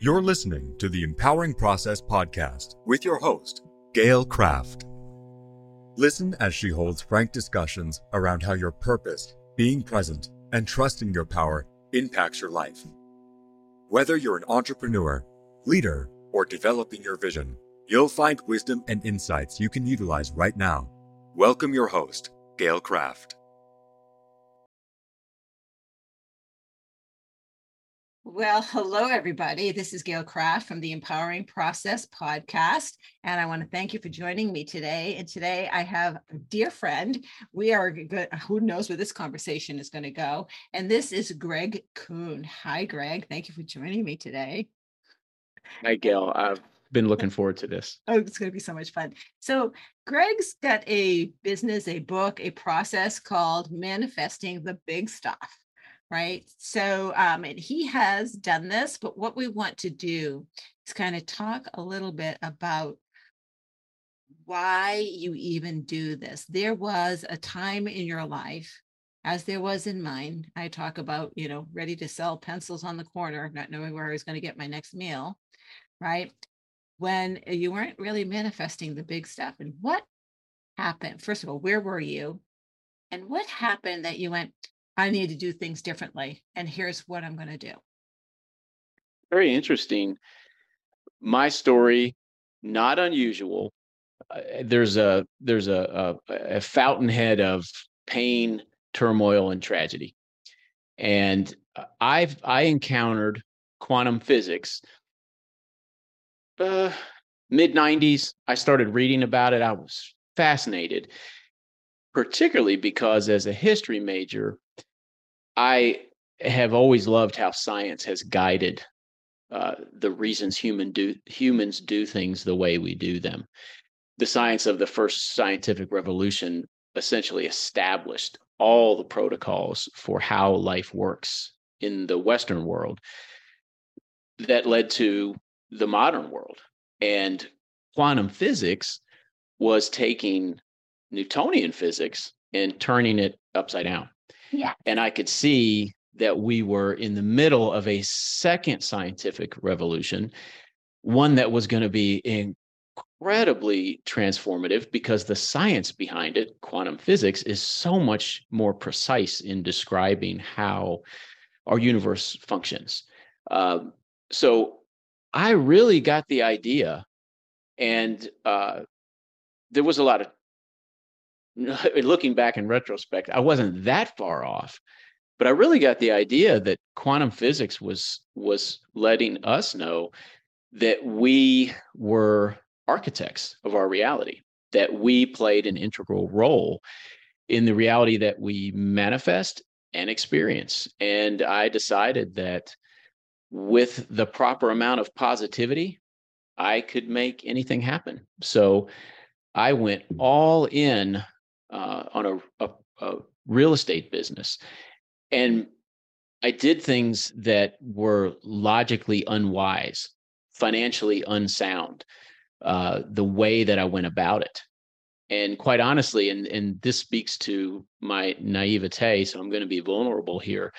You're listening to the Empowering Process podcast with your host, Gail Kraft. Listen as she holds frank discussions around how your purpose, being present, and trusting your power impacts your life. Whether you're an entrepreneur, leader, or developing your vision, you'll find wisdom and insights you can utilize right now. Welcome your host, Gail Kraft. Well, hello, everybody. This is Gail Kraft from the Empowering Process podcast. And I want to thank you for joining me today. And today I have a dear friend. We are good. Who knows where this conversation is going to go? And this is Greg Kuhn. Hi, Greg. Thank you for joining me today. Hi, Gail. I've been looking forward to this. Oh, it's going to be so much fun. So, Greg's got a business, a book, a process called Manifesting the Big Stuff right? So, um, and he has done this, but what we want to do is kind of talk a little bit about why you even do this. There was a time in your life, as there was in mine. I talk about, you know, ready to sell pencils on the corner, not knowing where I was going to get my next meal, right? When you weren't really manifesting the big stuff. And what happened? First of all, where were you? And what happened that you went, I need to do things differently. And here's what I'm going to do. Very interesting. My story, not unusual. Uh, there's a there's a, a, a fountainhead of pain, turmoil, and tragedy, and I've I encountered quantum physics. Uh, mid 90s, I started reading about it. I was fascinated, particularly because as a history major, I have always loved how science has guided uh, the reasons human do humans do things the way we do them. The science of the first scientific revolution essentially established all the protocols for how life works in the Western world that led to the modern world. And quantum physics was taking Newtonian physics and turning it upside down. Yeah. And I could see that we were in the middle of a second scientific revolution, one that was going to be incredibly transformative because the science behind it, quantum physics, is so much more precise in describing how our universe functions. Um, so I really got the idea, and uh, there was a lot of looking back in retrospect, I wasn't that far off, but I really got the idea that quantum physics was was letting us know that we were architects of our reality, that we played an integral role in the reality that we manifest and experience. And I decided that with the proper amount of positivity, I could make anything happen. So I went all in uh, on a, a, a real estate business. And I did things that were logically unwise, financially unsound, uh, the way that I went about it. And quite honestly, and, and this speaks to my naivete, so I'm going to be vulnerable here.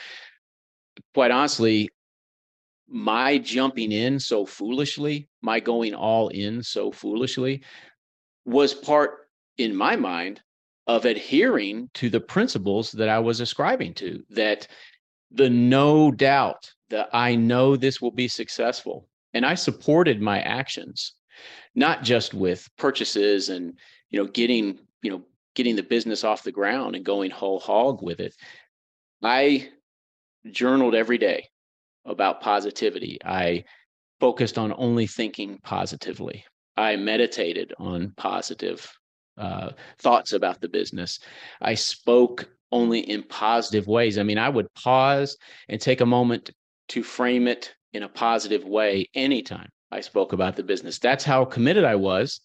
Quite honestly, my jumping in so foolishly, my going all in so foolishly, was part, in my mind, of adhering to the principles that I was ascribing to, that the no doubt that I know this will be successful. And I supported my actions, not just with purchases and, you know, getting, you know, getting the business off the ground and going whole hog with it. I journaled every day about positivity. I focused on only thinking positively. I meditated on positive uh, thoughts about the business. I spoke only in positive ways. I mean, I would pause and take a moment to frame it in a positive way anytime I spoke about the business. That's how committed I was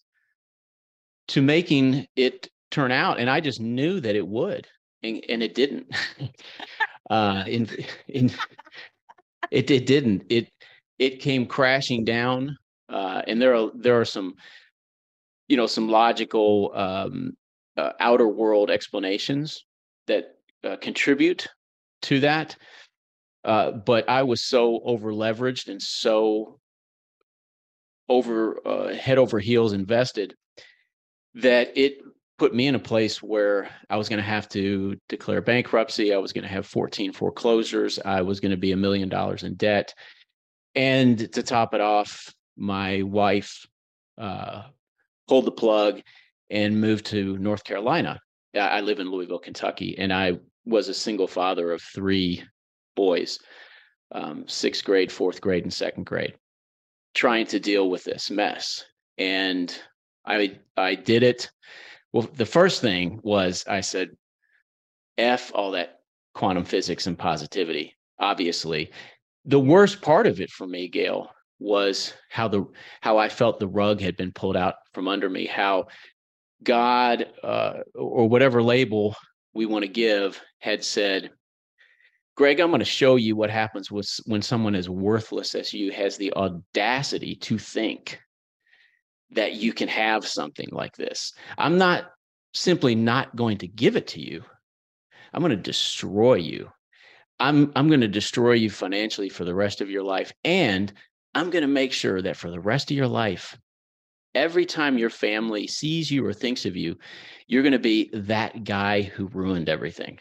to making it turn out. And I just knew that it would, and, and it didn't. uh, in, in, it, it didn't. It, it came crashing down. Uh, and there are, there are some you know some logical um, uh, outer world explanations that uh, contribute to that uh, but i was so over leveraged and so over uh, head over heels invested that it put me in a place where I was going to have to declare bankruptcy. I was going to have 14 foreclosures. I was going to be a million dollars in debt. And to top it off, my wife uh, pulled the plug and moved to North Carolina. I live in Louisville, Kentucky, and I was a single father of three boys, um, sixth grade, fourth grade, and second grade, trying to deal with this mess. And I I did it. Well, the first thing was I said, "F all that quantum physics and positivity." Obviously, the worst part of it for me, Gail, was how the how I felt the rug had been pulled out from under me. How God uh, or whatever label we want to give had said, Greg, I'm going to show you what happens with, when someone as worthless as you has the audacity to think that you can have something like this. I'm not simply not going to give it to you. I'm going to destroy you. I'm I'm going to destroy you financially for the rest of your life and I'm going to make sure that for the rest of your life every time your family sees you or thinks of you, you're going to be that guy who ruined everything.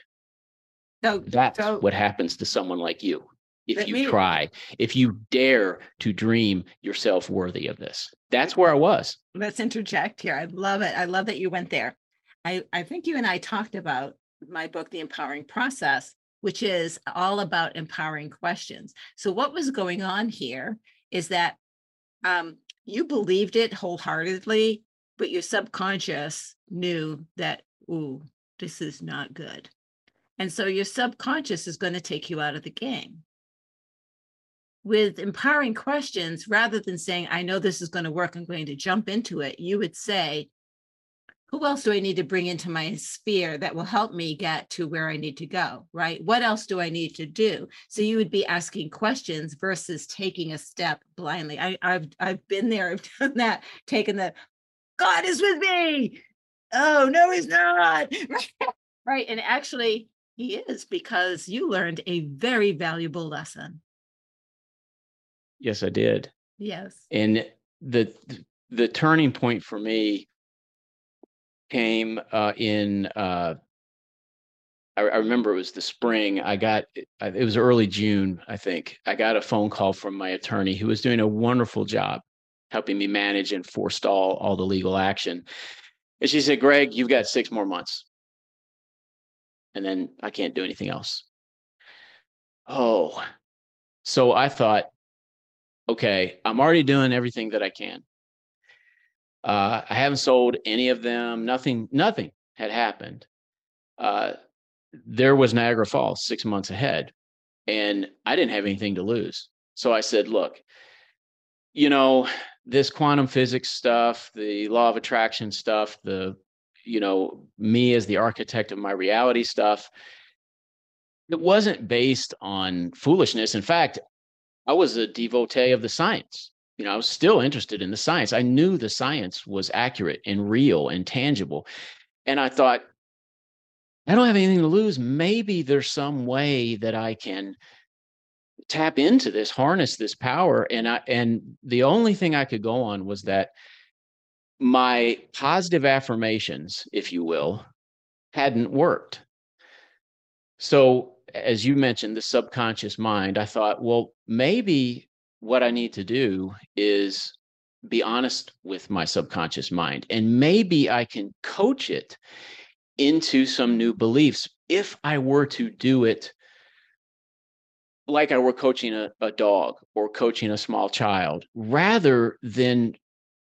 So that's so, what happens to someone like you. If you me, try, if you dare to dream yourself worthy of this, that's where I was. Let's interject here. I love it. I love that you went there. I, I think you and I talked about my book, The Empowering Process, which is all about empowering questions. So, what was going on here is that um, you believed it wholeheartedly, but your subconscious knew that, ooh, this is not good. And so your subconscious is going to take you out of the game. With empowering questions, rather than saying, I know this is going to work, I'm going to jump into it, you would say, who else do I need to bring into my sphere that will help me get to where I need to go? Right? What else do I need to do? So you would be asking questions versus taking a step blindly. I, have I've been there. I've done that. Taken the God is with me. Oh no, he's not. right? And actually, he is because you learned a very valuable lesson. Yes, I did. Yes. And the the turning point for me came uh, in. Uh, I, I, remember it was the spring. I got it was early June, I think. I got a phone call from my attorney who was doing a wonderful job helping me manage and forestall all the legal action. And she said, "Greg, you've got six more months, and then I can't do anything else." Oh, so I thought, okay, I'm already doing everything that I can. Uh, I haven't sold any of them. Nothing, nothing had happened. Uh, there was Niagara Falls six months ahead, and I didn't have anything to lose. So I said, look, you know, this quantum physics stuff, the law of attraction stuff, the, you know, me as the architect of my reality stuff, it wasn't based on foolishness. In fact, I was a devotee of the science you know, I was still interested in the science. I knew the science was accurate and real and tangible. And I thought, I don't have anything to lose. Maybe there's some way that I can tap into this, harness this power. And I and the only thing I could go on was that my positive affirmations, if you will, hadn't worked. So as you mentioned, the subconscious mind, I thought, well, maybe what I need to do is be honest with my subconscious mind. And maybe I can coach it into some new beliefs if I were to do it like I were coaching a, a dog or coaching a small child, rather than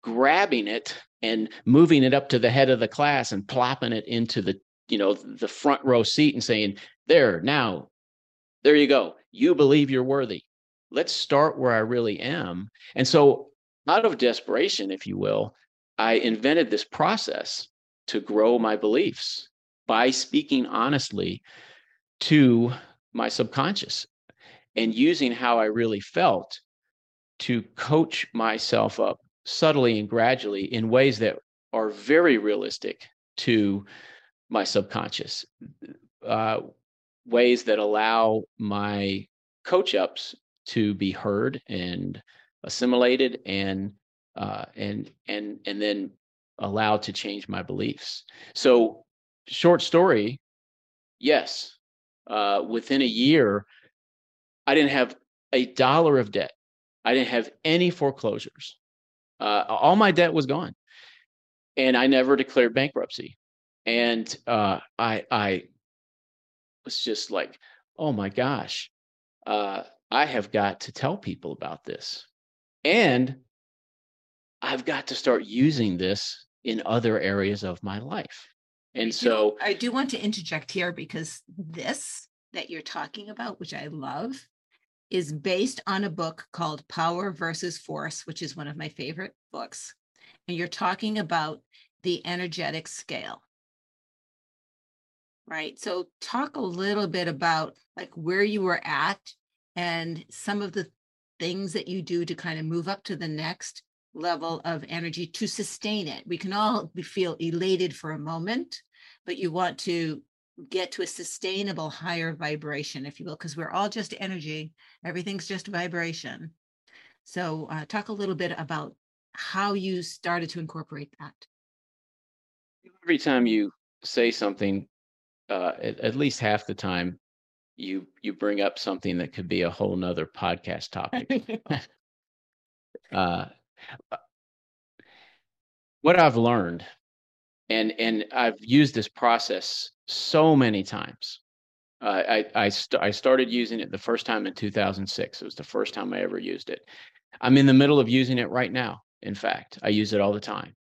grabbing it and moving it up to the head of the class and plopping it into the you know the front row seat and saying there now there you go you believe you're worthy let's start where I really am. And so, out of desperation, if you will, I invented this process to grow my beliefs by speaking honestly to my subconscious and using how I really felt to coach myself up subtly and gradually in ways that are very realistic to my subconscious, uh, ways that allow my coach ups to be heard and assimilated and uh, and and and then allowed to change my beliefs. So, short story, yes. Uh, within a year, I didn't have a dollar of debt. I didn't have any foreclosures. Uh, all my debt was gone, and I never declared bankruptcy. And uh, I I was just like, oh my gosh, uh, I have got to tell people about this, and I've got to start using this in other areas of my life. And so I do want to interject here because this that you're talking about, which I love, is based on a book called Power versus Force, which is one of my favorite books. And you're talking about the energetic scale. Right. So talk a little bit about like where you were at and some of the things that you do to kind of move up to the next level of energy to sustain it. We can all feel elated for a moment, but you want to get to a sustainable higher vibration, if you will, because we're all just energy. Everything's just vibration. So, uh, talk a little bit about how you started to incorporate that. Every time you say something, uh, at, at least half the time, you you bring up something that could be a whole nother podcast topic. uh, what I've learned, and and I've used this process so many times. Uh, I I, st- I started using it the first time in 2006. It was the first time I ever used it. I'm in the middle of using it right now. In fact, I use it all the time.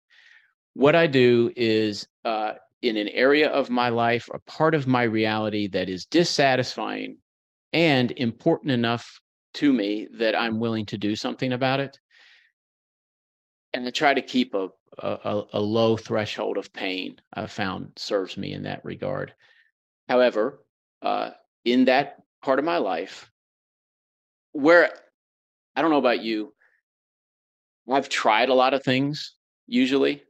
What I do is uh, in an area of my life, a part of my reality that is dissatisfying and important enough to me that I'm willing to do something about it and I try to keep a, a, a low threshold of pain. I've found serves me in that regard. However, uh, in that part of my life, where I don't know about you, I've tried a lot of things. Usually,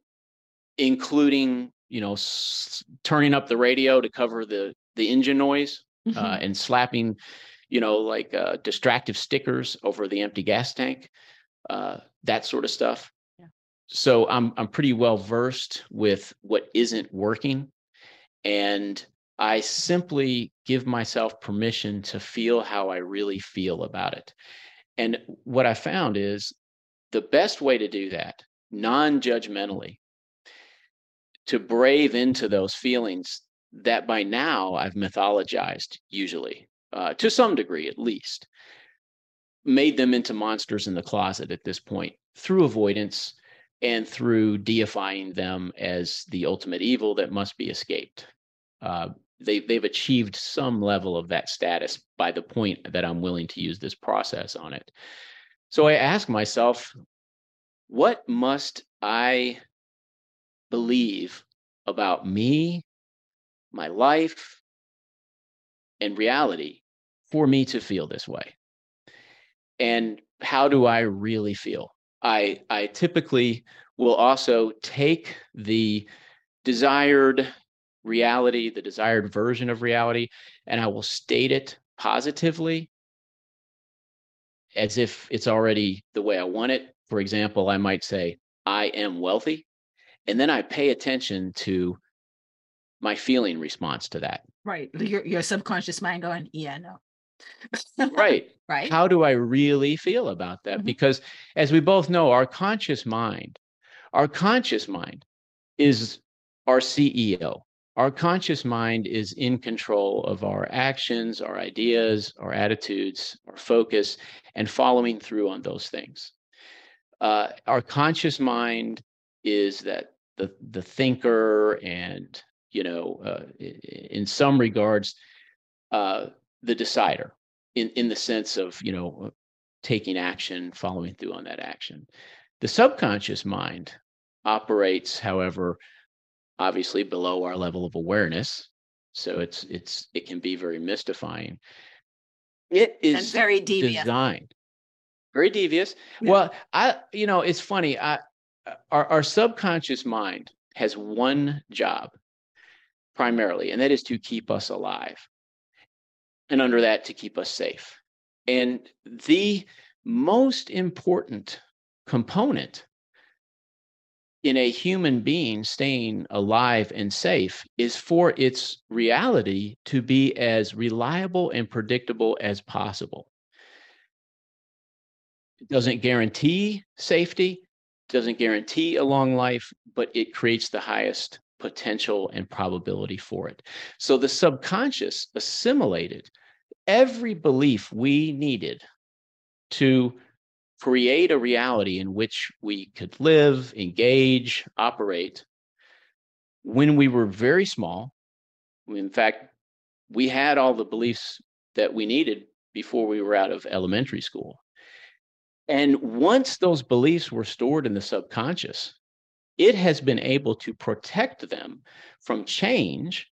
including you know s- turning up the radio to cover the the engine noise uh, mm-hmm. uh, and slapping you know like uh, distractive stickers over the empty gas tank uh, that sort of stuff so I'm I'm pretty well versed with what isn't working and I simply give myself permission to feel how I really feel about it. And what I found is the best way to do that, non-judgmentally, to brave into those feelings that by now I've mythologized usually, uh, to some degree at least, made them into monsters in the closet at this point through avoidance, and through deifying them as the ultimate evil that must be escaped. Uh, they, they've achieved some level of that status by the point that I'm willing to use this process on it. So I ask myself, what must I believe about me, my life, and reality for me to feel this way? And how do I really feel? I, I typically will also take the desired reality, the desired version of reality, and I will state it positively as if it's already the way I want it. For example, I might say, I am wealthy. And then I pay attention to my feeling response to that. Right. Your, your subconscious mind going, yeah, no right. Right. How do I really feel about that? Mm-hmm. Because as we both know, our conscious mind, our conscious mind is our CEO. Our conscious mind is in control of our actions, our ideas, our attitudes, our focus, and following through on those things. Uh, our conscious mind is that the the thinker, and you know, uh, in some regards, uh, the decider in, in the sense of, you know, taking action, following through on that action. The subconscious mind operates, however, obviously below our level of awareness. So it's it's it can be very mystifying. It is and very devious. designed. Very devious. Yeah. Well, I you know, it's funny. I our, our subconscious mind has one job primarily, and that is to keep us alive and under that to keep us safe. And the most important component in a human being staying alive and safe is for its reality to be as reliable and predictable as possible. It doesn't guarantee safety, doesn't guarantee a long life, but it creates the highest potential and probability for it. So the subconscious assimilated every belief we needed to create a reality in which we could live, engage, operate when we were very small. In fact, we had all the beliefs that we needed before we were out of elementary school. And once those beliefs were stored in the subconscious, it has been able to protect them from change,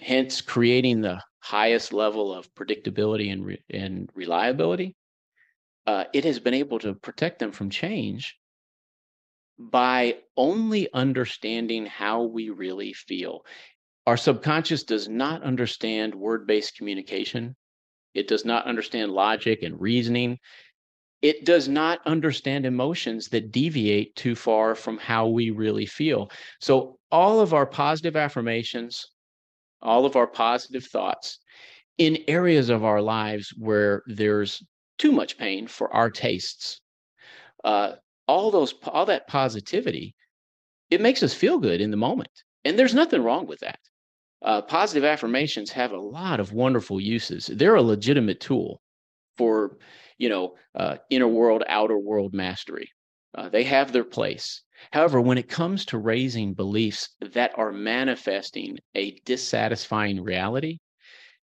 hence creating the highest level of predictability and, re- and reliability uh, it has been able to protect them from change by only understanding how we really feel. Our subconscious does not understand word based communication, it does not understand logic and reasoning. It does not understand emotions that deviate too far from how we really feel. So, all of our positive affirmations, all of our positive thoughts in areas of our lives where there's too much pain for our tastes. Uh, all those, all that positivity, it makes us feel good in the moment, and there's nothing wrong with that. Uh, positive affirmations have a lot of wonderful uses. They're a legitimate tool for, you know, uh, inner world, outer world mastery. Uh, they have their place. However, when it comes to raising beliefs that are manifesting a dissatisfying reality,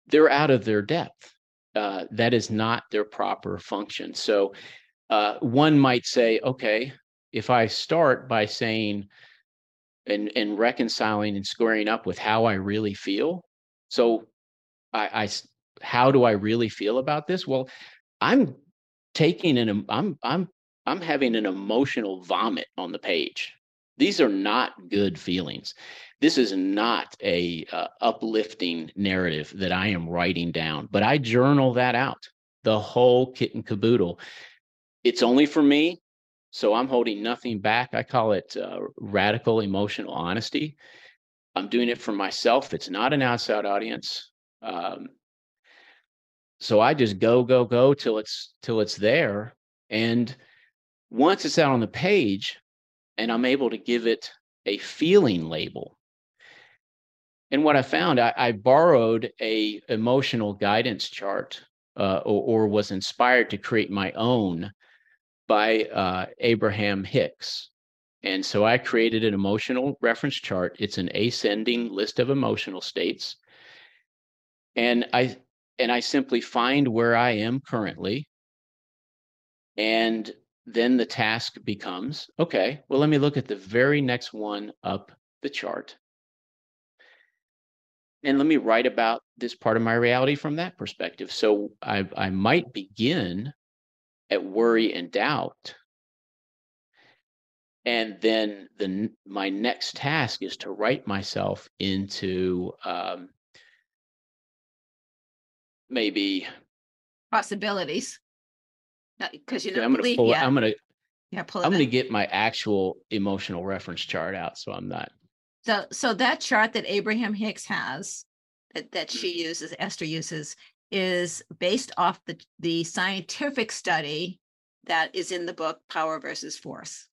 they're out of their depth uh, that is not their proper function. So uh, one might say, okay, if I start by saying and and reconciling and squaring up with how I really feel, so I, I how do I really feel about this? Well, I'm taking an I'm I'm I'm having an emotional vomit on the page. These are not good feelings this is not a uh, uplifting narrative that I am writing down, but I journal that out, the whole kit and caboodle. It's only for me, so I'm holding nothing back. I call it uh, radical emotional honesty. I'm doing it for myself. It's not an outside audience. Um, so I just go, go, go till it's till it's there. And once it's out on the page, and I'm able to give it a feeling label, and what I found, I, I borrowed a emotional guidance chart uh, or, or, was inspired to create my own by uh, Abraham Hicks. And so I created an emotional reference chart. It's an ascending list of emotional states. And I and I simply find where I am currently. And then the task becomes okay, well, let me look at the very next one up the chart and let me write about this part of my reality from that perspective. So I, I might begin at worry and doubt. And then the my next task is to write myself into um, maybe possibilities. Because you know, I'm gonna pull. Yeah. I'm gonna. Yeah, pull I'm gonna get my actual emotional reference chart out, so I'm not so, so that chart that Abraham Hicks has, that, that she mm-hmm. uses, Esther uses, is based off the, the scientific study that is in the book Power versus Force,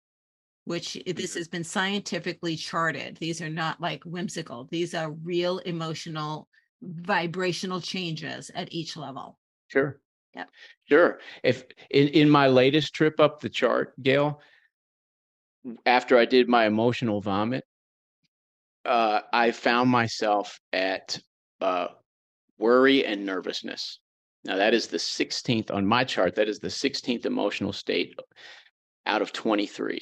which this mm-hmm. has been scientifically charted. These are not like whimsical, these are real emotional, vibrational changes at each level. Sure. Yeah. Sure. If in, in my latest trip up the chart, Gail, after I did my emotional vomit, uh, I found myself at uh, worry and nervousness. Now, that is the 16th on my chart, that is the 16th emotional state out of 23.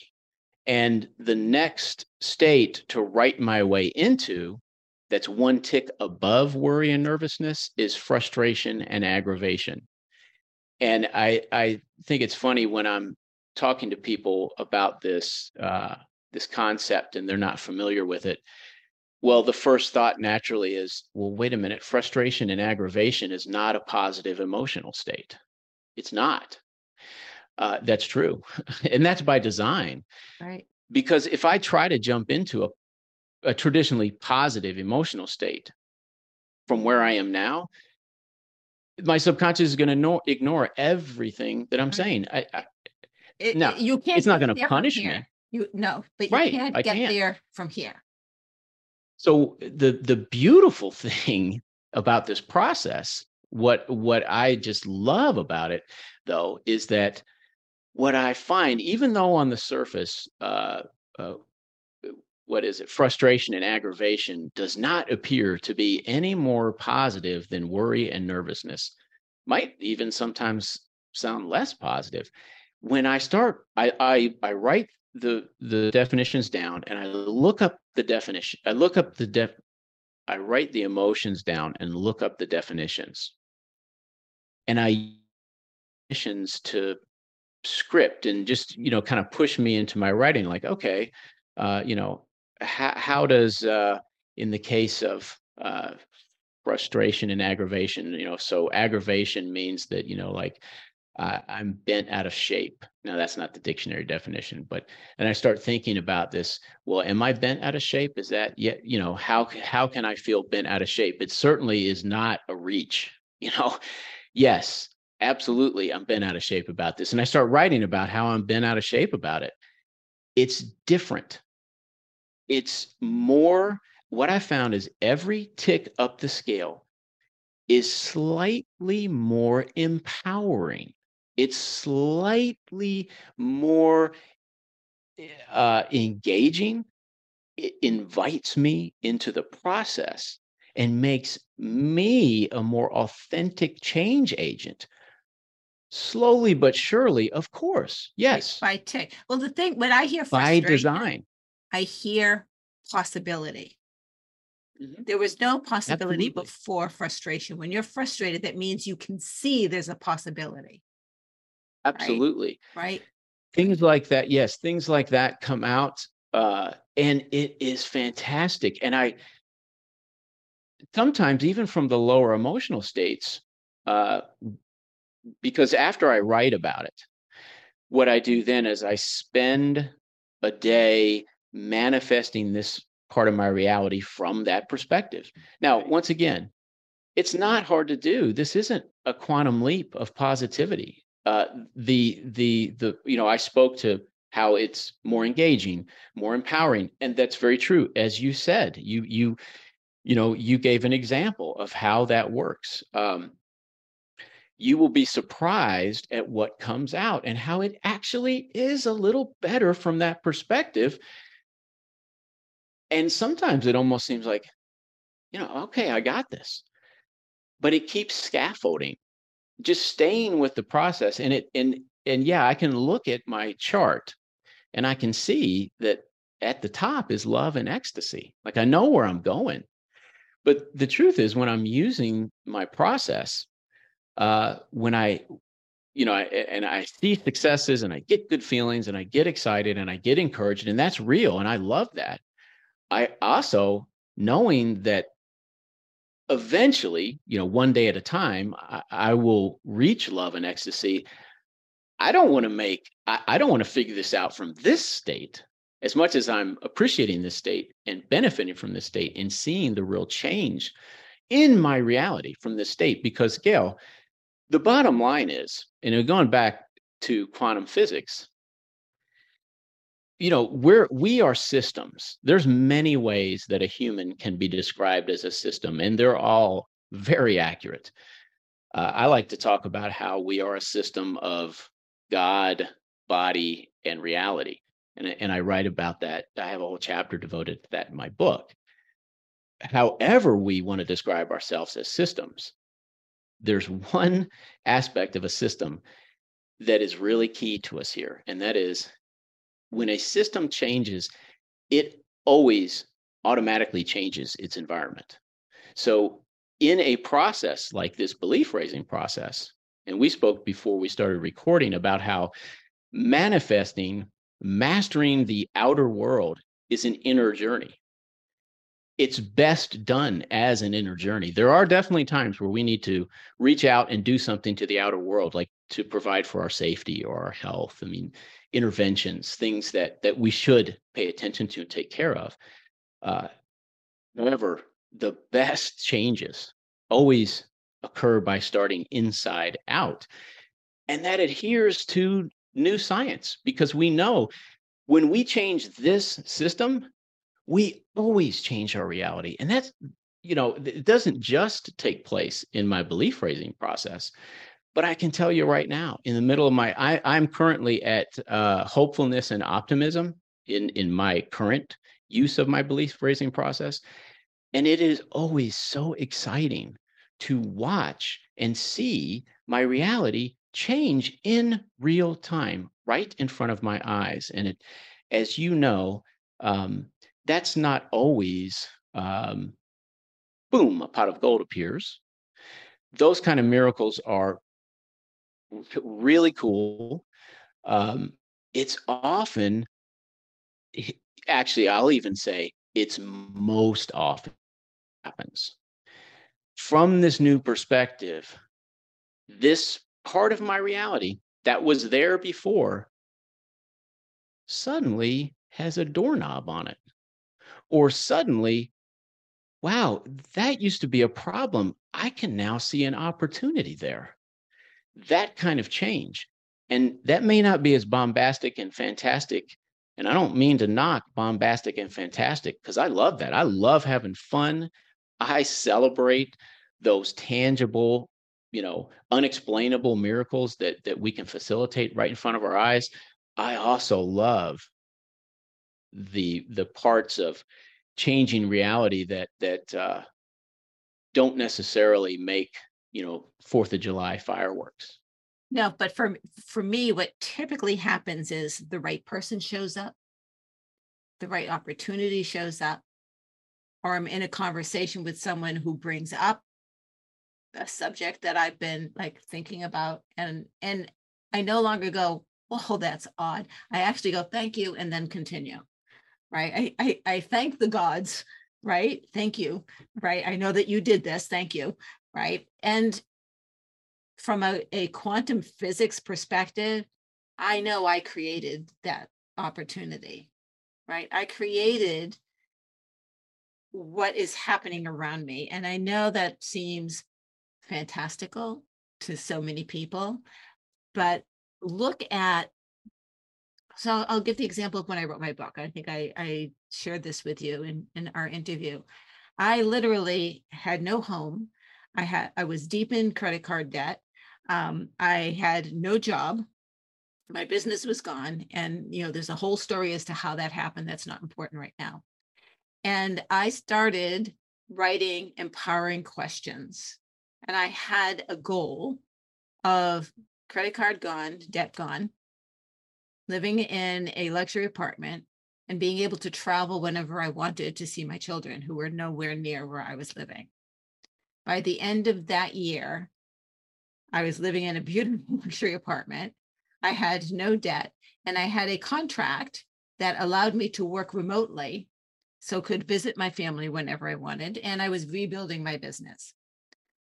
And the next state to write my way into that's one tick above worry and nervousness is frustration and aggravation. And I, I think it's funny when I'm talking to people about this uh, this concept and they're not familiar with it well, the first thought naturally is, well, wait a minute, frustration and aggravation is not a positive emotional state. It's not. Uh, that's true. and that's by design. Right. because if I try to jump into a, a traditionally positive emotional state from where I am now, my subconscious is going to ignore everything that I'm saying. I, I It- No, you can't. it's not going to punish me. You no, but you Right, can't I get can't. there from here. So the the beautiful thing about this process, what what I just love about it, though, is that what I find, even though on the surface, uh, uh, what is it, frustration and aggravation does not appear to be any more positive than worry and nervousness, might even sometimes sound less positive. When I start, I I, I write the the definitions down and I look up the definition. I look up the def. I write the emotions down and look up the definitions. And I definitions to script and just you know kind of push me into my writing. Like, okay, uh, you know, how how does uh, in the case of uh, frustration and aggravation, you know, so aggravation means that you know like uh, I'm bent out of shape. Now that's not the dictionary definition, but and I start thinking about this. Well, am I bent out of shape? Is that yet? You know, how how can I feel bent out of shape? It certainly is not a reach. You know, yes, absolutely, I'm bent out of shape about this, and I start writing about how I'm bent out of shape about it. It's different. It's more. What I found is every tick up the scale is slightly more empowering it's slightly more uh, engaging. It invites me into the process and makes me a more authentic change agent. Slowly but surely, of course. Yes, By tick. Well, the thing when I hear by design. I hear possibility. Mhm. There was no possibility Absolutely. before frustration. When you're frustrated, that means you can see there's a possibility, Absolutely. right? things like that yes things like that come out uh and it is fantastic and i sometimes even from the lower emotional states uh because after i write about it what i do then is i spend a day manifesting this part of my reality from that perspective now once again it's not hard to do this isn't a quantum leap of positivity uh, the the the you know I spoke to how it's more engaging, more empowering, and that's very true. As you said, you you you know you gave an example of how that works. Um, you will be surprised at what comes out and how it actually is a little better from that perspective. And sometimes it almost seems like, you know, okay, I got this, but it keeps scaffolding just staying with the process and it and and yeah i can look at my chart and i can see that at the top is love and ecstasy like i know where i'm going. But the truth is when i'm using my process uh when i you know I, and i see successes and i get good feelings and i get excited and i get encouraged and that's real and i love that i also knowing that eventually, you know, one day at a time, I, I will reach love and ecstasy. I don't want to make, I, I don't want to figure this out from this state as much as I'm appreciating this state and benefiting from this state and seeing the real change in my reality from this state. Because, Gail, the bottom line is, and going back to quantum physics, you know we're we are systems. There's many ways that a human can be described as a system and they're all very accurate. Uh, i like to talk about how we are a system of god body and reality and, and i write about that. I have a whole chapter devoted to that in my book. However we want to describe ourselves as systems there's one aspect of a system that is really key to us here and that is when a system changes, it always automatically changes its environment. So, in a process like this belief raising process, and we spoke before we started recording about how manifesting, mastering the outer world is an inner journey. It's best done as an inner journey. There are definitely times where we need to reach out and do something to the outer world, like to provide for our safety or our health. I mean, interventions, things that that we should pay attention to and take care of. Uh, however, the best changes always occur by starting inside out, and that adheres to new science because we know when we change this system, we always change our reality, and that's you know it doesn't just take place in my belief raising process but I can tell you right now, in the middle of my, I, I'm currently at uh, hopefulness and optimism in in my current use of my belief raising process, and it is always so exciting to watch and see my reality change in real time, right in front of my eyes. And it, as you know, um, that's not always um, boom, a pot of gold appears. Those kind of miracles are really cool. Um, it's often, actually, I'll even say it's most often happens. From this new perspective, this part of my reality that was there before suddenly has a doorknob on it. Or suddenly, wow, that used to be a problem. I can now see an opportunity there that kind of change. And that may not be as bombastic and fantastic. And I don't mean to knock bombastic and fantastic because I love that. I love having fun. I celebrate those tangible, you know, unexplainable miracles that that we can facilitate right in front of our eyes. I also love the the parts of changing reality that that uh, don't necessarily make you know, Fourth of July fireworks. No, but for for me, what typically happens is the right person shows up, the right opportunity shows up, or I'm in a conversation with someone who brings up a subject that I've been like thinking about, and and I no longer go, oh, that's odd. I actually go, thank you, and then continue. Right. I I, I thank the gods right thank you right i know that you did this thank you right? And from a, a quantum physics perspective, I know I created that opportunity, right? I created what is happening around me. And I know that seems fantastical to so many people, but look at so I'll give the example of when I wrote my book. I think I, I shared this with you in, in our interview. I literally had no home. I had I was deep in credit card debt. Um, I had no job. My business was gone, and you know, there's a whole story as to how that happened. That's not important right now. And I started writing empowering questions, and I had a goal of credit card gone, debt gone, living in a luxury apartment, and being able to travel whenever I wanted to see my children who were nowhere near where I was living. By the end of that year, I was living in a beautiful luxury apartment. I had no debt and I had a contract that allowed me to work remotely so could visit my family whenever I wanted and I was rebuilding my business.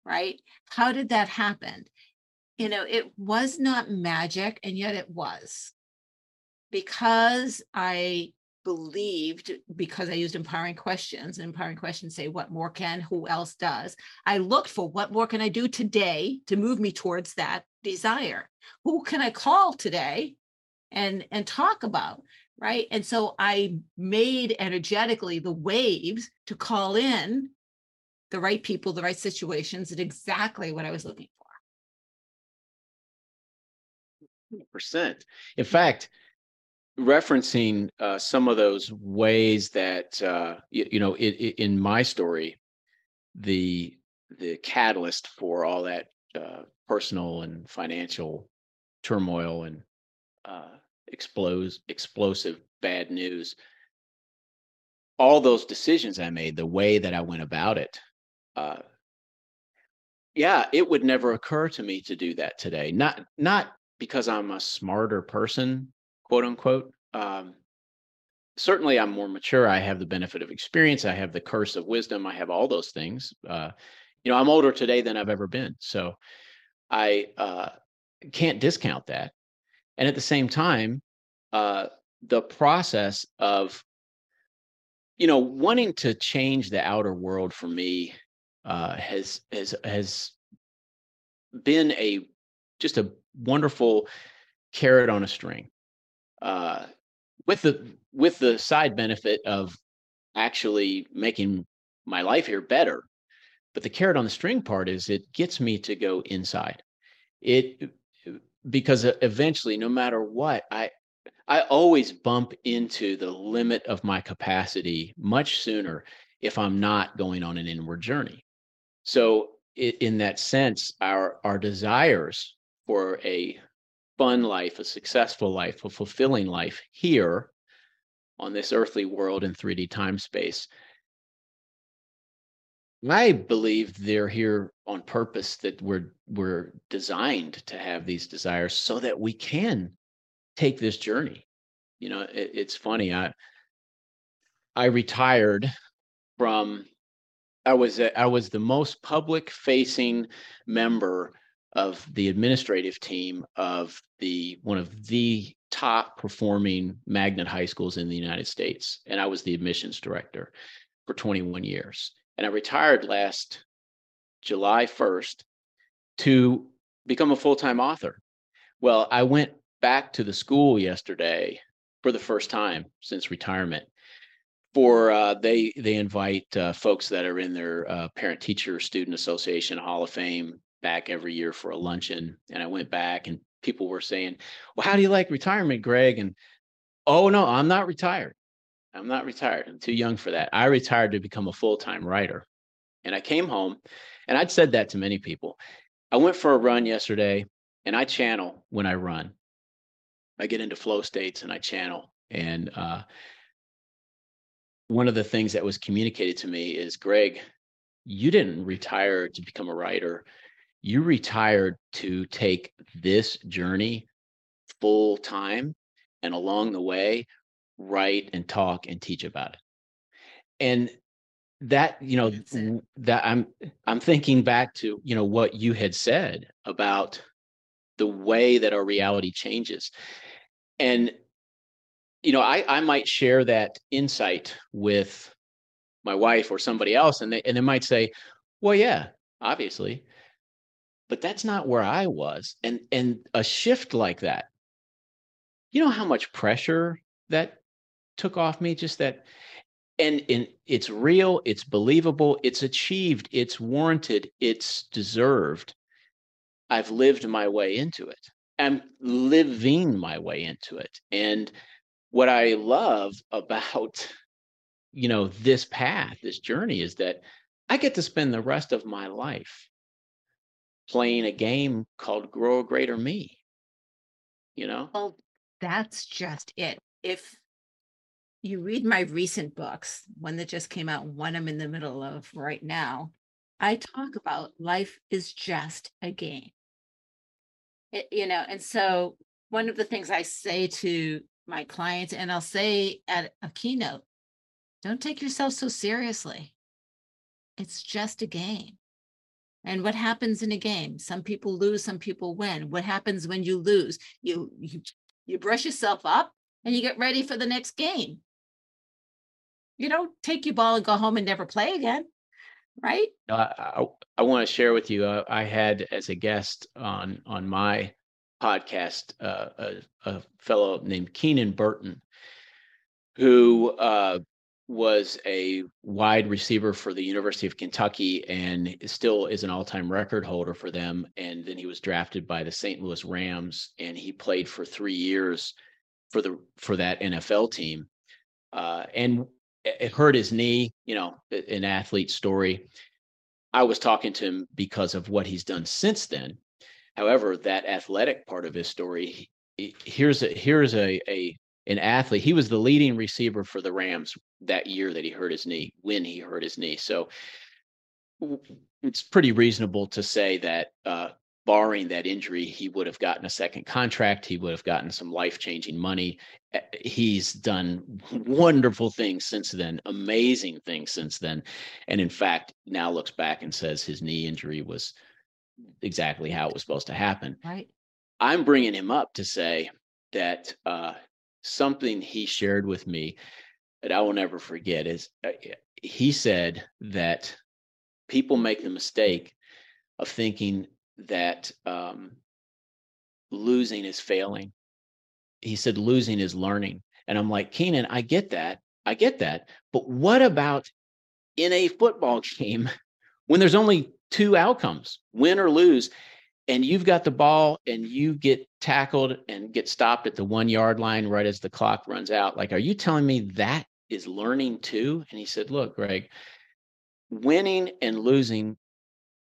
Right? How did that happen? You know, it was not magic and yet it was. Because I believed because I used empowering questions, and empowering questions say, What more can, who else does? I looked for what more can I do today to move me towards that desire? Who can I call today and, and talk about? Right. And so I made energetically the waves to call in the right people, the right situations, and exactly what I was looking for. Percent. In fact, referencing uh, some of those ways that uh, you, you, know it, it, in my story the the catalyst for all that uh, personal and financial turmoil and uh, explos explosive bad news all those decisions i made the way that i went about it uh, yeah it would never occur to me to do that today. Not not because i'm a smarter person quote unquote. Um, certainly, I'm more mature. I have the benefit of experience. I have the curse of wisdom. I have all those things. Uh, you know, I'm older today than I've ever been. So I uh, can't discount that. And at the same time, uh, the process of you know wanting to change the outer world for me uh, has has has been a just a wonderful carrot on a string uh, with the with the side benefit of actually making my life here better but the carrot on the string part is it gets me to go inside. It because eventually no matter what i i always bump into the limit of my capacity much sooner if i'm not going on an inward journey. So in that sense our our desires for a fun life a successful life a fulfilling life here on this earthly world in 3d time space I believe they're here on purpose that we're we're designed to have these desires so that we can take this journey. You know, it, it's funny. I I retired from I was a, I was the most public facing member of the administrative team of the one of the top performing magnet high schools in the United States and I was the admissions director for 21 years and I retired last July 1st to become a full time author. Well, I went back to the school yesterday for the first time since retirement. For uh, they they invite uh, folks that are in their uh, parent teacher student association Hall of Fame back every year for a luncheon, and I went back and people were saying, "Well, how do you like retirement, Greg?" And oh no, I'm not retired. I'm not retired. I'm too young for that. I retired to become a full time writer. And I came home, and I'd said that to many people. I went for a run yesterday, and I channel when I run. I get into flow states and I channel. And uh, one of the things that was communicated to me is Greg, you didn't retire to become a writer. You retired to take this journey full time. And along the way, write and talk and teach about it. And that you know that i'm i'm thinking back to you know what you had said about the way that our reality changes. And you know i i might share that insight with my wife or somebody else and they and they might say well yeah obviously but that's not where i was and and a shift like that you know how much pressure that took off me just that and, and it's real it's believable it's achieved it's warranted it's deserved. I've lived my way into it. I'm living my way into it and what i love about you know this path this journey is that i get to spend the rest of my life playing a game called grow a greater me you know well that's just it if you read my recent books, one that just came out, one I'm in the middle of right now, I talk about life is just a game. It, you know, and so one of the things I say to my clients, and I'll say at a keynote, don't take yourself so seriously. It's just a game. And what happens in a game? Some people lose, some people win. What happens when you lose? You you you brush yourself up and you get ready for the next game you don't take your ball and go home and never play again right I, I, I want to share with you uh, i had as a guest on on my podcast uh, a, a, fellow named keenan burton who uh, was a wide receiver for the university of kentucky and still is an all-time record holder for them and then he was drafted by the st louis rams and he played for three years for the for that nfl team uh, and it hurt his knee, you know, an athlete story. I was talking to him because of what he's done since then. However, that athletic part of his story, here's a here's a, a an athlete. He was the leading receiver for the Rams that year that he hurt his knee, when he hurt his knee. So it's pretty reasonable to say that uh, barring that injury, he would have gotten a second contract. He would have gotten some life changing money. He's done wonderful things since then, amazing things since then. And in fact, now looks back and says his knee injury was exactly how it was supposed to happen. Right. I'm bringing him up to say that uh, something he shared with me that I will never forget is uh, he said that people make the mistake of thinking that um, losing is failing. He said losing is learning. And I'm like, Keenan, I get that. I get that. But what about in a football game when there's only two outcomes, win or lose, and you've got the ball and you get tackled and get stopped at the one yard line right as the clock runs out? Like, are you telling me that is learning too? And he said, Look, Greg, winning and losing,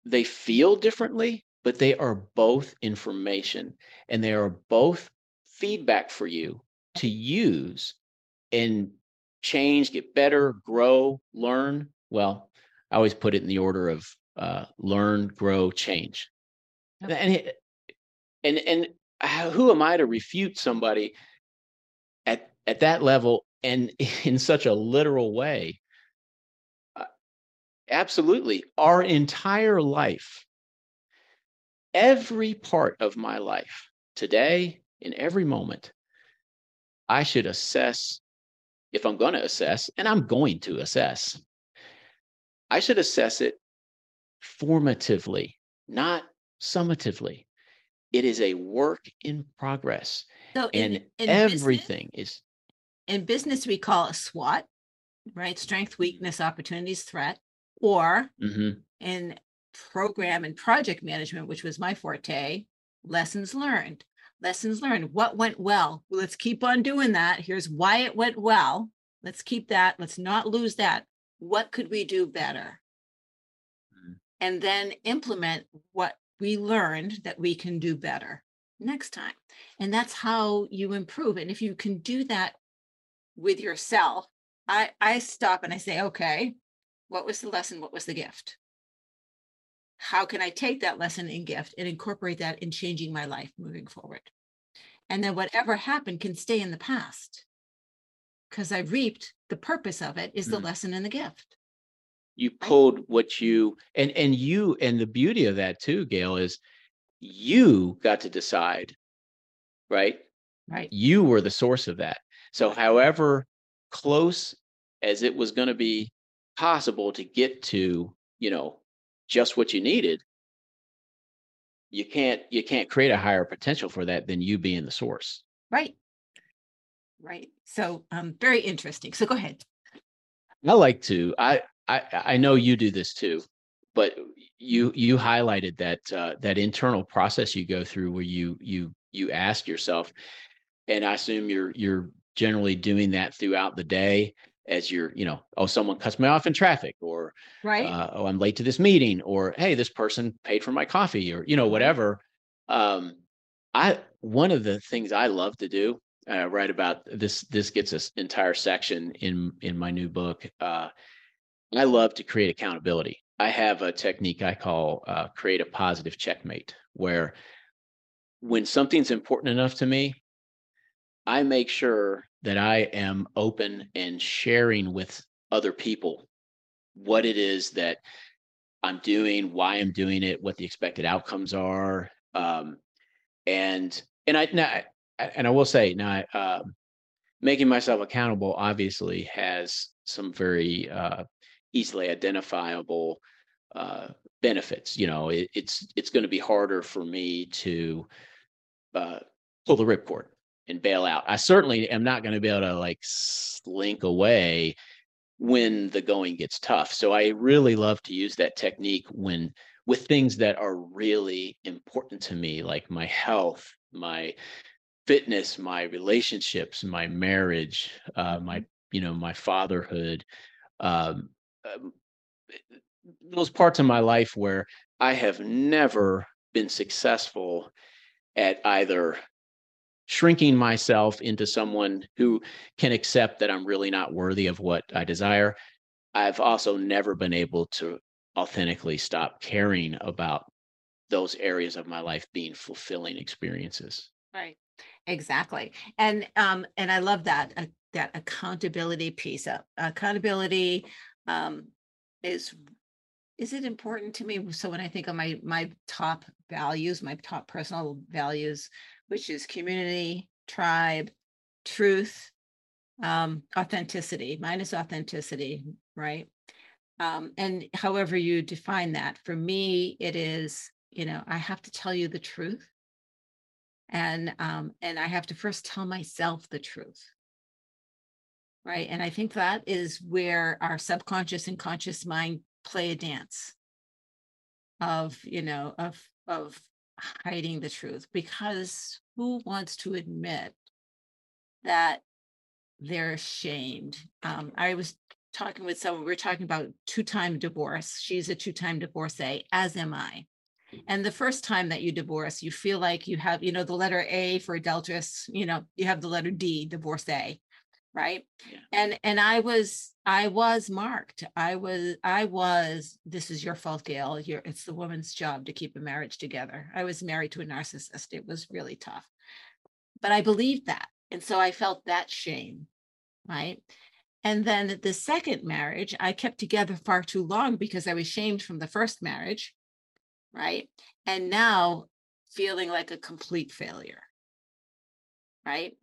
they feel differently, but they are both information and they are both feedback for you to use and change, get better, grow, learn. Well, I always put it in the order of uh, learn, grow, change. And and and who am I to refute somebody at at that level and in such a literal way? Uh, absolutely, our entire life, every part of my life today, in every moment, I should assess if I'm going to assess, and I'm going to assess. I should assess it formatively, not summatively. It is a work in progress. So and in, in everything business, is in business we call a SWOT, right? Strength, weakness, opportunities, threat, or mm-hmm. in program and project management, which was my forte, lessons learned. Lessons learned. What went well? well? Let's keep on doing that. Here's why it went well. Let's keep that. Let's not lose that. What could we do better? and then implement what we learned that we can do better next time. And that's how you improve. And if you can do that with yourself, I, I stop and I say, okay, what was the lesson? What was the gift? How can I take that lesson and gift and incorporate that in changing my life moving forward? And then whatever happened can stay in the past because I reaped the purpose of it is the mm. lesson and the gift you pulled what you and and you and the beauty of that too gail is you got to decide right? Right. You were the source of that. So however close as it was going to be possible to get to you know just what you needed you can't you can't create a higher potential for that than you being the source. Right. Right. So um very interesting. So go ahead. I like to i I, I know you do this too, but you you highlighted that uh, that internal process you go through where you you you ask yourself, and I assume you're you're generally doing that throughout the day as you're you know oh someone cuts me off in traffic or right uh, oh I'm late to this meeting or hey this person paid for my coffee or you know whatever. Um, I one of the things I love to do uh, write about this this gets an entire section in in my new book. Uh, I love to create accountability. I have a technique I call uh, create a positive checkmate, where when something's important enough to me, I make sure that I am open and sharing with other people what it is that I'm doing, why I'm doing it, what the expected outcomes are, um, and and I now and I will say now uh, making myself accountable obviously has some very uh, easily identifiable uh, benefits. You know, it, it's it's going to be harder for me to uh, pull the ripcord and bail out. I certainly am not going to be able to like slink away when the going gets tough. So I really love to use that technique when with things that are really important to me, like my health, my fitness, my relationships, my marriage, uh, my you know my fatherhood, um, um, those parts of my life where I have never been successful at either shrinking myself into someone who can accept that I'm really not worthy of what I desire. I've also never been able to authentically stop caring about those areas of my life being fulfilling experiences. Right. Exactly. And um and I love that uh, that accountability piece. Uh, accountability um, is is it important to me? So when I think of my my top values, my top personal values, which is community, tribe, truth, um, authenticity. Mine is authenticity, right? Um, and however you define that, for me, it is, you know, I have to tell you the truth. And um, and I have to first tell myself the truth. Right. And I think that is where our subconscious and conscious mind play a dance of you know of of hiding the truth because who wants to admit that they're ashamed um, i was talking with someone we were talking about two-time divorce. She's a two-time divorcee as am i. And the first time that you divorce you feel like you have you know the letter a for adulteress you know you have the letter d divorcee right? Yeah. and and i was i was marked. I was i was this is your fault gail. You're, it's the woman's job to keep a marriage together. I was married to a narcissist. It was really tough. But i believed that. And so i felt that shame right? And then the second marriage i kept together far too long because i was shamed from the first marriage right? And now feeling like a complete failure right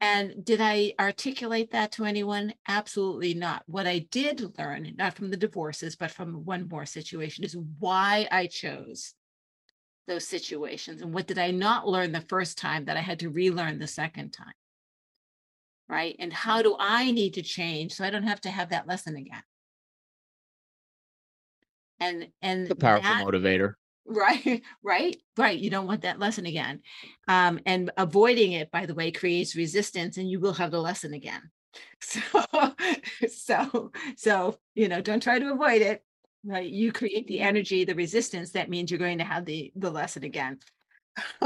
and did I articulate that to anyone? Absolutely not. What I did learn, not from the divorces, but from one more situation, is why I chose those situations. And what did I not learn the first time that I had to relearn the second time? Right. And how do I need to change so I don't have to have that lesson again? And and the powerful that, motivator right right right you don't want that lesson again. Um, and avoiding it by the way creates resistance and you will have the lesson again. So so so you know don't try to avoid it right? You create the energy the resistance that means you're going to have the the lesson again.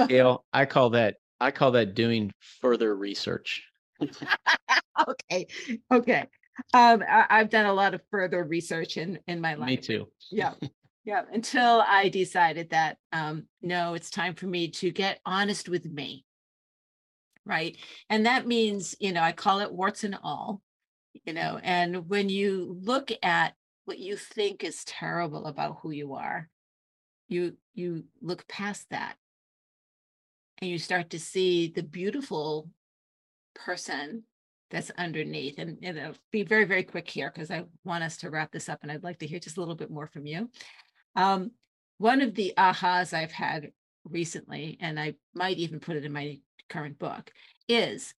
Gail i call that i call that doing further research. Okay okay. Um I, have done a lot of further research in in my life. me too. Yeah yeah until i decided that um no it's time for me to get honest with me. Right? And that means you know i call it warts and all you know and when you look at what you think is terrible about who you are you you look past that. And you start to see the beautiful person that's underneath and you know be very very quick here because i want us to wrap this up and i'd like to hear just a little bit more from you um, one of the ahas I've had recently, and I might even put it in my current book, is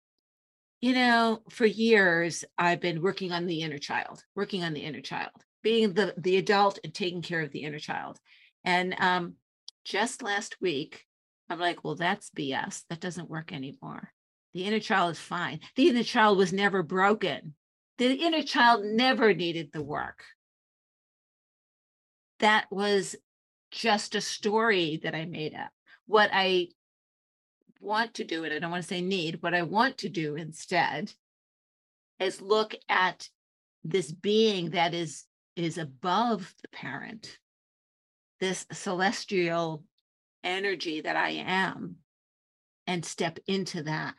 you know, for years I've been working on the inner child, working on the inner child, being the the adult and taking care of the inner child. And um, just last week, I'm like, well, that's BS. That doesn't work anymore. The inner child is fine. The inner child was never broken. The inner child never needed the work that was just a story that I made up. What I want to do, and I don't want to say need, what I want to do instead is look at this being that is is above the parent, this celestial energy that I am, and step into that.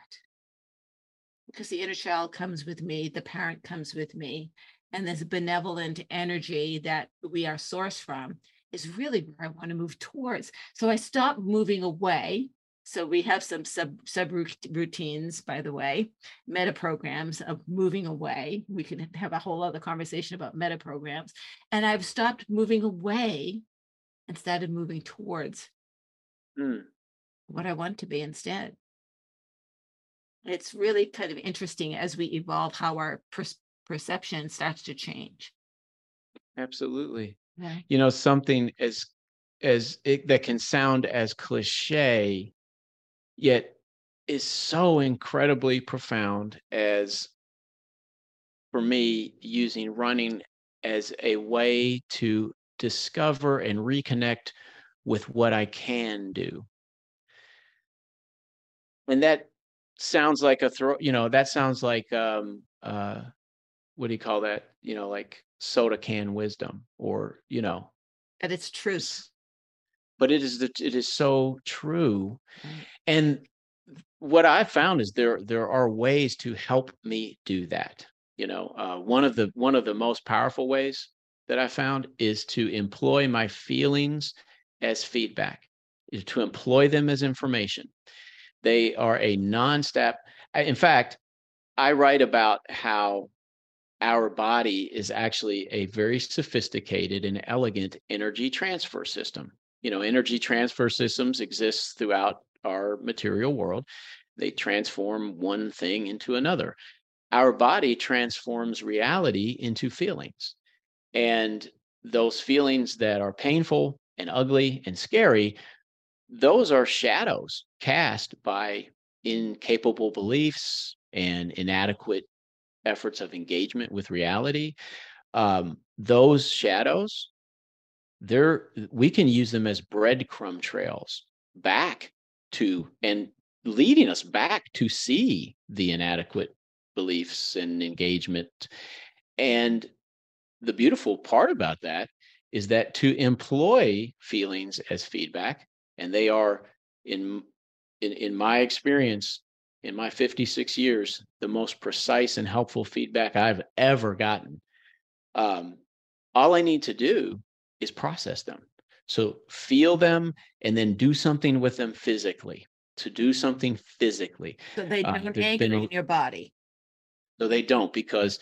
Because the inner child comes with me, the parent comes with me, and this benevolent energy that we are sourced from is really where I want to move towards. So I stopped moving away. So we have some sub sub routines, by the way, meta programs of moving away. We can have a whole other conversation about meta programs. And I've stopped moving away and started moving towards mm. what I want to be instead. It's really kind of interesting as we evolve how our pers- perception starts to change. Absolutely. Yeah. You know, something as as it, that can sound as cliche, yet is so incredibly profound as for me using running as a way to discover and reconnect with what I can do. And that sounds like a throw, you know, that sounds like um uh what do you call that? You know, like soda can wisdom, or you know, and it's truth. But it is the, it is so true, and what I found is there there are ways to help me do that. You know, uh, one of the one of the most powerful ways that I found is to employ my feelings as feedback, is to employ them as information. They are a non-stop. In fact, I write about how our body is actually a very sophisticated and elegant energy transfer system. You know, energy transfer systems exist throughout our material world. They transform one thing into another. Our body transforms reality into feelings. And those feelings that are painful and ugly and scary, those are shadows cast by incapable beliefs and inadequate efforts of engagement with reality. Um, those shadows, they're we can use them as breadcrumb trails back to and leading us back to see the inadequate beliefs and engagement. And the beautiful part about that is that to employ feelings as feedback, and they are in in, in my experience, in my 56 years, the most precise and helpful feedback I've ever gotten. Um, all I need to do is process them. So feel them and then do something with them physically. To do something physically. So they uh, don't uh, anchor in your body. No, they don't because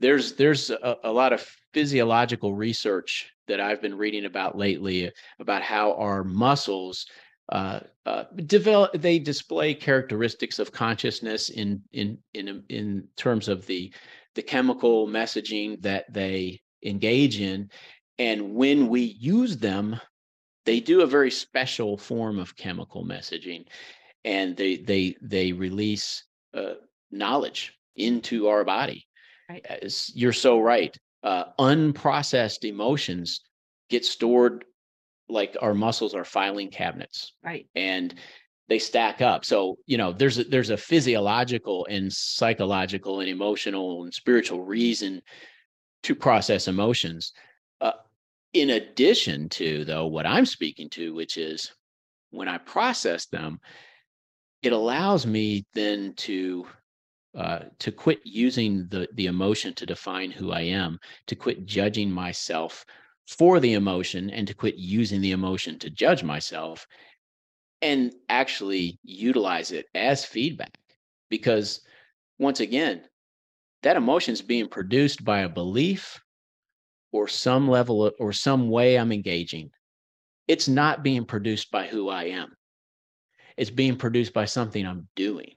there's there's a, a, lot of physiological research that I've been reading about lately about how our muscles uh, uh, develop they display characteristics of consciousness in in in in terms of the the chemical messaging that they engage in and when we use them they do a very special form of chemical messaging and they they they release uh, knowledge into our body right. You're so right uh, unprocessed emotions get stored like our muscles are filing cabinets right. and they stack up. So you know there's a, there's a physiological and psychological and emotional and spiritual reason to process emotions. Uh, in addition to though what i'm speaking to which is when i process them it allows me then to uh, to quit using the the emotion to define who i am to quit judging myself for the emotion and to quit using the emotion to judge myself and actually utilize it as feedback because once again that emotion is being produced by a belief or some level of, or some way I'm engaging. It's not being produced by who I am. It's being produced by something I'm doing.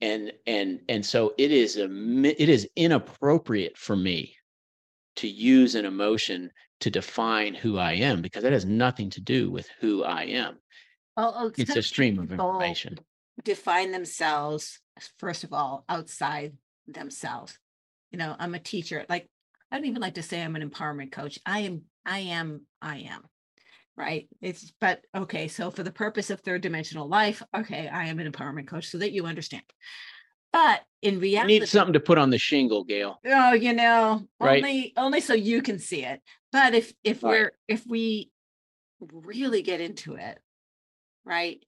And and and so it is a it is inappropriate for me to use an emotion to define who I am because that has nothing to do with who I am. Well, oh, it's a stream of information. Define themselves first of all outside themselves. You know, I'm a teacher. Like I don't even like to say I'm an empowerment coach. I am, I am, I am. Right. It's, but okay. So for the purpose of third dimensional life, okay, I am an empowerment coach so that you understand. But in reality, you need something to put on the shingle, Gail. Oh, you know, right? only only so you can see it. But if if right. we're if we really get into it, right?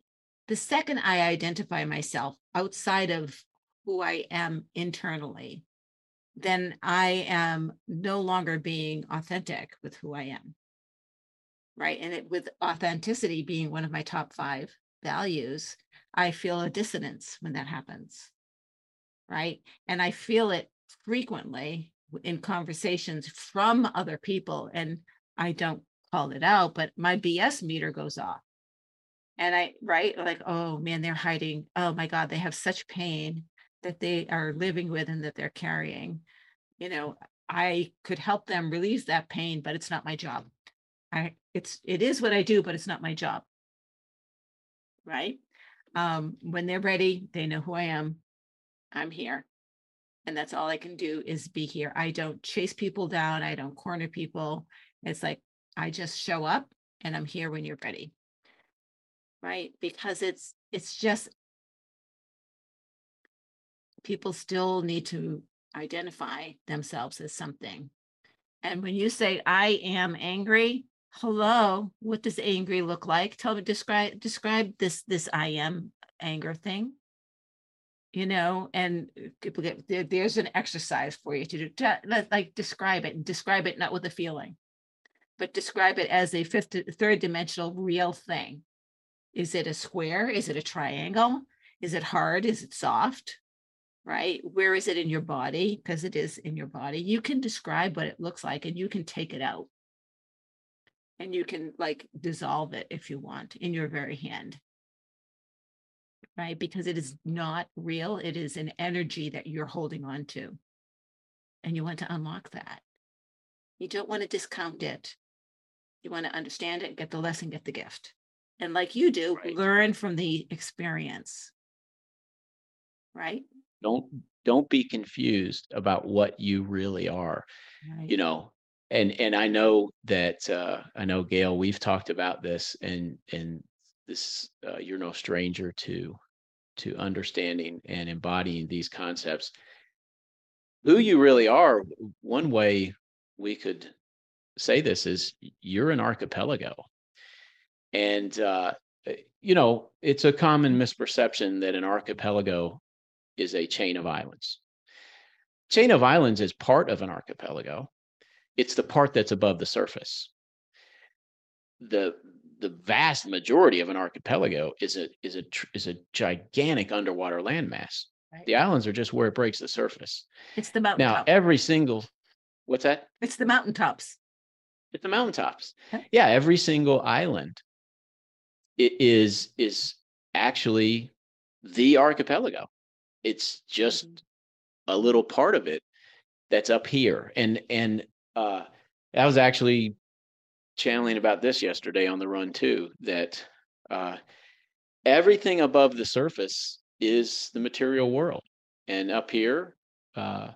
The second I identify myself outside of who I am internally, then I am no longer being authentic with who I am. Right. And it, with authenticity being one of my top five values, I feel a dissonance when that happens. Right. And I feel it frequently in conversations from other people. And I don't call it out, but my BS meter goes off. And I, right, like, oh man, they're hiding. Oh my God, they have such pain that they are living with and that they're carrying you know i could help them release that pain but it's not my job i it's it is what i do but it's not my job right um when they're ready they know who i am i'm here and that's all i can do is be here i don't chase people down i don't corner people it's like i just show up and i'm here when you're ready right because it's it's just people still need to identify themselves as something. And when you say, I am angry, hello, what does angry look like? Tell me, describe describe this this I am anger thing. You know and uh, there's an exercise for you to do to, like describe it and describe it not with a feeling but describe it as a fifth third dimensional real thing. Is it a square? Is it a triangle? Is it hard? Is it soft? Right? Where is it in your body? Because it is in your body. You can describe what it looks like and you can take it out. And you can like dissolve it if you want in your very hand right? Because it is not real. It is an energy that you're holding on to. And you want to unlock that. You don't want to discount it. You want to understand it, get the lesson, get the gift. And like you do, right. learn from the experience. Right? Don't don't be confused about what you really are. Right. You know, and and I know that uh I know Gail, we've talked about this and and this uh, you're no stranger to to understanding and embodying these concepts. Who you really are one way we could say this is you're an archipelago. And uh, eh, you know it's a common misperception that an archipelago is a chain of islands. Chain of islands is part of an archipelago. It's the part that's above the surface. The the vast majority of an archipelago is a is a is a gigantic underwater landmass. Right. The islands are just where it breaks the surface. It's the mountain. Now every single, what's that? It's the mountaintops. It's the mountaintops. Okay. Yeah, every single island it is is actually the archipelago. It's just mm-hmm. a little part of it that's up here, and and uh, that was actually channeling about this yesterday on the run too that uh, everything above the surface is the material world. And up here uh,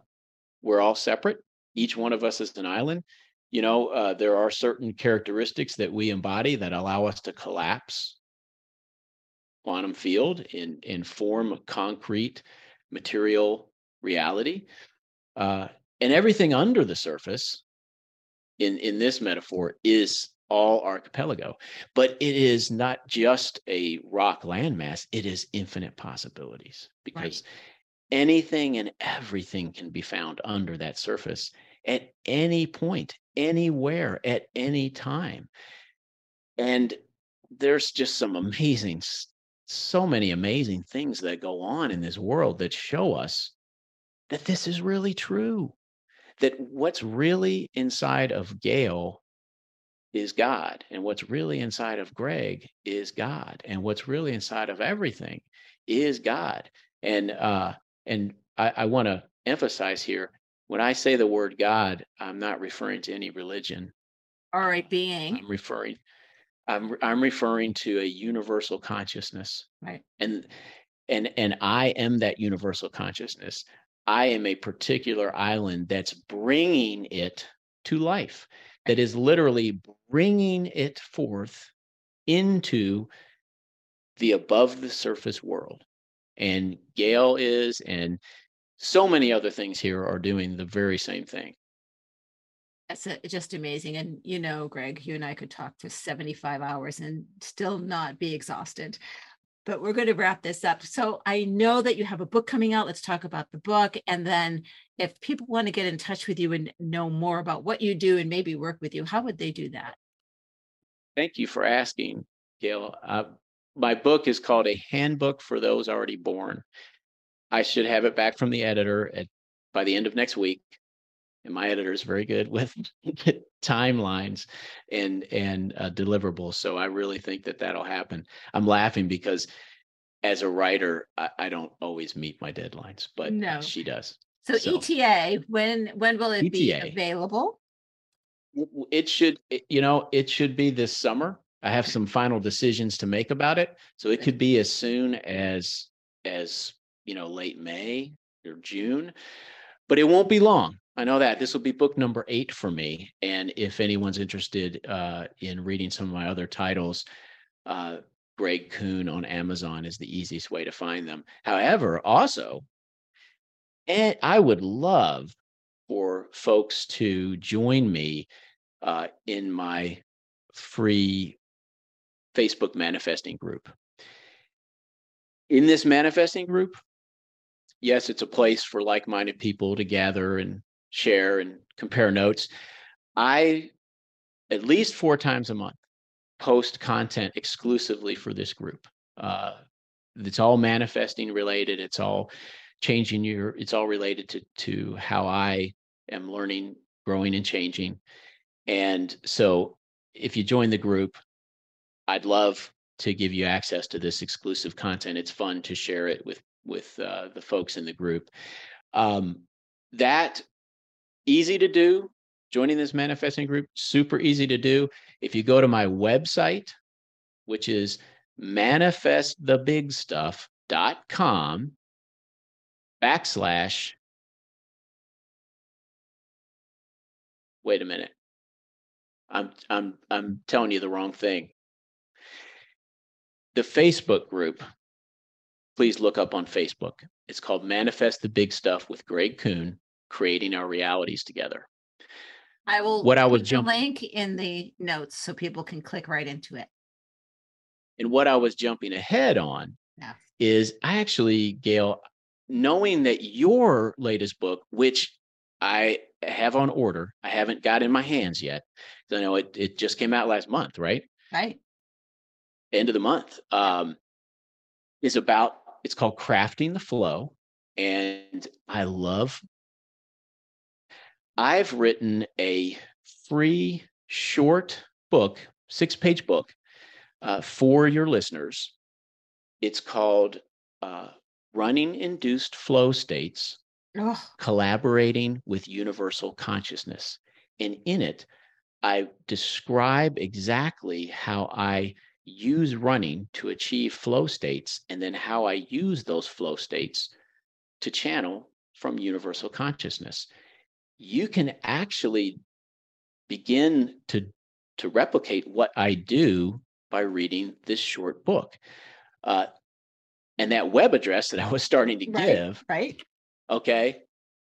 we're all separate. Each one of us is an island. You know uh, there are certain characteristics that we embody that allow us to collapse quantum field in in form concrete material reality. Uh, and everything under the surface in in this metaphor is all archipelago but it is not just a rock landmass it is infinite possibilities because right. anything and everything can be found under that surface at any point anywhere at any time and there's just some amazing so many amazing things that go on in this world that show us that this is really true that what's really inside of Gail is God, and what's really inside of Greg is God, and what's really inside of everything is God. And uh, and I, I want to emphasize here when I say the word God, I'm not referring to any religion. All right, being. I'm referring. I'm I'm referring to a universal consciousness. Right. And and and I am that universal consciousness. I am a particular island that's bringing it to life, that is literally bringing it forth into the above the surface world. And Gail is, and so many other things here are doing the very same thing. That's a, just amazing. And, you know, Greg, you and I could talk for 75 hours and still not be exhausted but we're going to wrap this up. So I know that you have a book coming out. Let's talk about the book. And then if people want to get in touch with you and know more about what you do and maybe work with you, how would they do that? Thank you for asking, Gail. Uh, my book is called A Handbook for Those Already Born. I should have it back from the editor at, by the end of next week and my editor is very good with timelines and and uh, deliverables so i really think that that'll happen. I'm laughing because as a writer I, I don't always meet my deadlines but no. she does so, so, eta when when will it ETA, be available? It should you know it should be this summer. I have some final decisions to make about it so it could be as soon as as you know late may or june but it won't be long I know that this will be book number eight for me. And if anyone's interested uh, in reading some of my other titles, uh, Greg Kuhn on Amazon is the easiest way to find them. However, also, and I would love for folks to join me uh, in my free Facebook manifesting group. In this manifesting group, yes, it's a place for like minded people to gather and share and compare notes. I, at least four times a month, post content exclusively for this group. Uh, it's all manifesting related. It's all changing your, it's all related to, to how I am learning, growing, and changing. And so if you join the group, I'd love to give you access to this exclusive content. It's fun to share it with with uh, the folks in the group. Um, that easy to do. Joining this manifesting group, super easy to do. If you go to my website, which is manifestthebigstuff.com backslash wait a minute i'm i'm i'm telling you the wrong thing the facebook group please look up on facebook it's called manifest the big stuff with greg kuhn creating our realities together I will What I was put jump- link in the notes so people can click right into it. And what I was jumping ahead on Yeah. is I actually, Gail, knowing that your latest book, which I have on order, I haven't got in my hands yet. I know it, it just came out last month, right? Right. End of the month. Um, is about, it's called Crafting the Flow. And I love, I've written a free short book, six page book uh, for your listeners. It's called uh, Running Induced Flow States Oh, Collaborating with Universal Consciousness. And in it, I describe exactly how I use running to achieve flow states and then how I use those flow states to channel from universal consciousness. You can actually begin to to replicate what I do by reading this short book. Uh, and that web address that I was starting to right. give, Right. okay,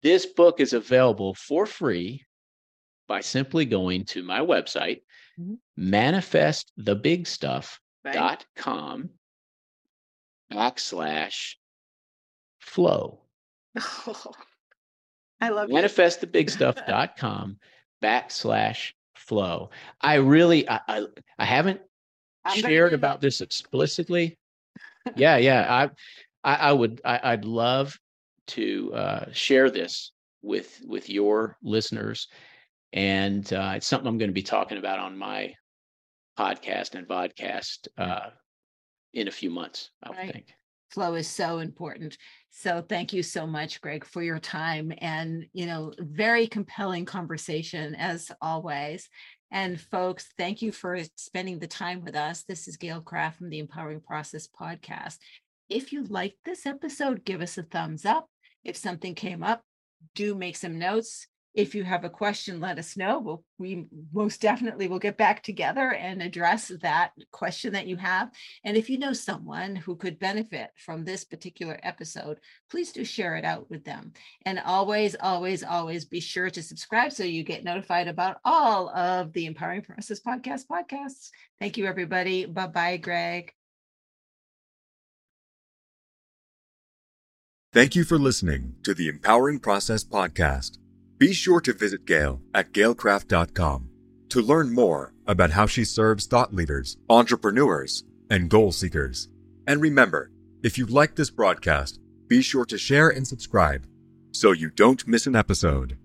this book is available for free by simply going to my website, Mhm. manifestthebigstuff.com Right. backslash flow. I love you. manifestthebigstuff.com backslash flow. I really, I, I, I haven't I'm shared about this explicitly. yeah, yeah. I, I, I would, I, I'd love to uh, share this with with your listeners, and uh, it's something I'm going to be talking about on my podcast and vodcast uh, in a few months. I Right. think. Flow is so important. So thank you so much, Greg, for your time and, you know, very compelling conversation as always. And folks, thank you for spending the time with us. This is Gail Kraft from the Empowering Process podcast. If you liked this episode, give us a thumbs up. If something came up, do make some notes. If you have a question, let us know. We'll, we most definitely will get back together and address that question that you have. And if you know someone who could benefit from this particular episode, please do share it out with them. And always, always, always be sure to subscribe so you get notified about all of the Empowering Process Podcast podcasts. Thank you, everybody. Bye bye, Greg. Thank you for listening to the Empowering Process Podcast. Be sure to visit Gail at gailkraft.com to learn more about how she serves thought leaders, entrepreneurs, and goal seekers. And remember, if you like this broadcast, be sure to share and subscribe so you don't miss an episode.